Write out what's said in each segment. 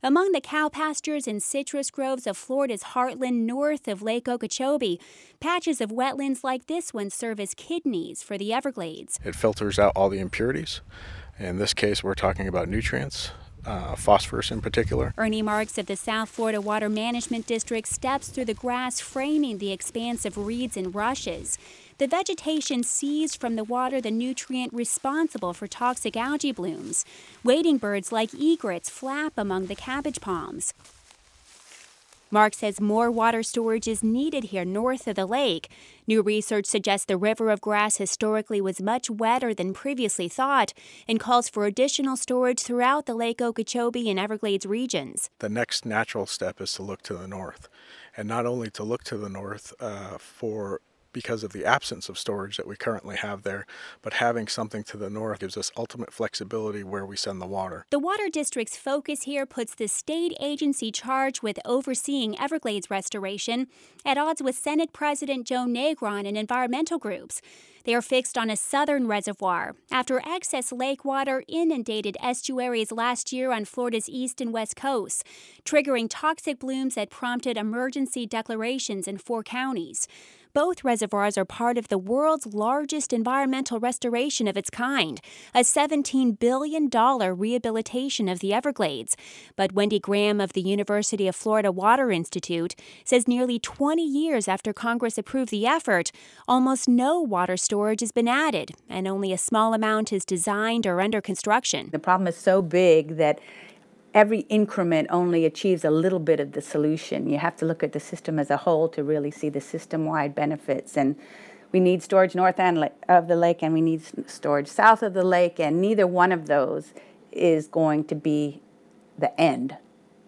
Among the cow pastures and citrus groves of Florida's heartland north of Lake Okeechobee, patches of wetlands like this one serve as kidneys for the Everglades. It filters out all the impurities. In this case, we're talking about nutrients, uh, phosphorus in particular. Ernie Marks of the South Florida Water Management District steps through the grass framing the expanse of reeds and rushes. The vegetation seized from the water the nutrient responsible for toxic algae blooms. Wading birds like egrets flap among the cabbage palms. Marks says more water storage is needed here north of the lake. New research suggests the river of grass historically was much wetter than previously thought and calls for additional storage throughout the Lake Okeechobee and Everglades regions. The next natural step is to look to the north, and not only to look to the north uh, for because of the absence of storage that we currently have there, but having something to the north gives us ultimate flexibility where we send the water. The Water District's focus here puts the state agency charged with overseeing Everglades restoration at odds with Senate President Joe Negron and environmental groups. They are fixed on a southern reservoir after excess lake water inundated estuaries last year on Florida's east and west coasts, triggering toxic blooms that prompted emergency declarations in four counties. Both reservoirs are part of the world's largest environmental restoration of its kind, a $17 billion rehabilitation of the Everglades. But Wendy Graham of the University of Florida Water Institute says nearly 20 years after Congress approved the effort, almost no water storage has been added, and only a small amount is designed or under construction. The problem is so big that every increment only achieves a little bit of the solution. You have to look at the system as a whole to really see the system-wide benefits. And we need storage north end of the lake and we need storage south of the lake, and neither one of those is going to be the end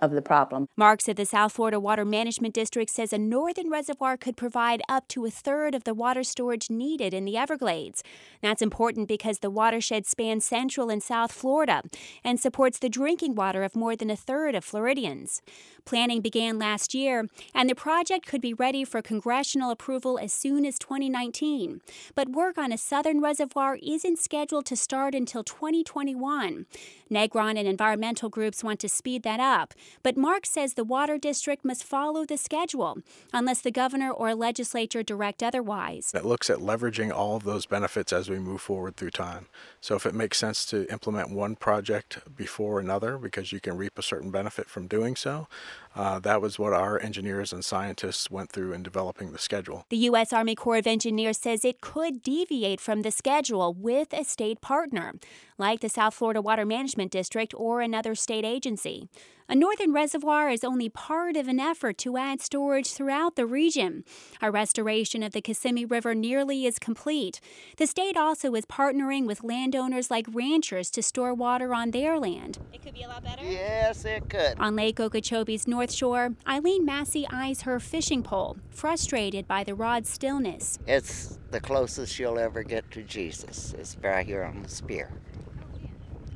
of the problem. Marks at the South Florida Water Management District says a northern reservoir could provide up to a third of the water storage needed in the Everglades. That's important because the watershed spans central and South Florida and supports the drinking water of more than a third of Floridians. Planning began last year, and the project could be ready for congressional approval as soon as 2019. But work on a southern reservoir isn't scheduled to start until 2021. Negron and environmental groups want to speed that up, but Marks says the Water District must follow the schedule unless the governor or legislature direct otherwise. It looks at leveraging all of those benefits as we move forward through time. So if it makes sense to implement one project before another because you can reap a certain benefit from doing so, uh, that was what our engineers and scientists went through in developing the schedule. The U.S. Army Corps of Engineers says it could deviate from the schedule with a state partner, like the South Florida Water Management District or another state agency. A northern reservoir is only part of an effort to add storage throughout the region. A restoration of the Kissimmee River nearly is complete. The state also is partnering with landowners like ranchers to store water on their land. It could be a lot better? Yes, it could. On Lake Okeechobee's North Shore, Eileen Massey eyes her fishing pole, frustrated by the rod's stillness. It's the closest you'll ever get to Jesus. It's right here on the spear.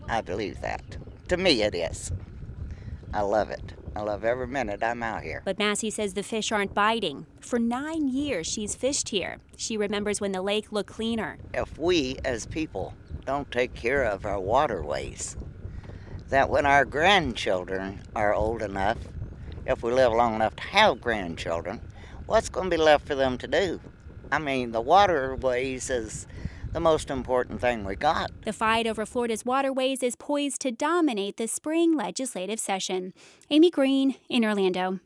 I believe that. To me, it is. I love it. I love every minute I'm out here. But Massey says the fish aren't biting. For nine years, she's fished here. She remembers when the lake looked cleaner. If we, as people, don't take care of our waterways, that when our grandchildren are old enough, if we live long enough to have grandchildren, what's going to be left for them to do? I mean, the waterways is the most important thing we got. The fight over Florida's waterways is poised to dominate the spring legislative session. Amy Green in Orlando.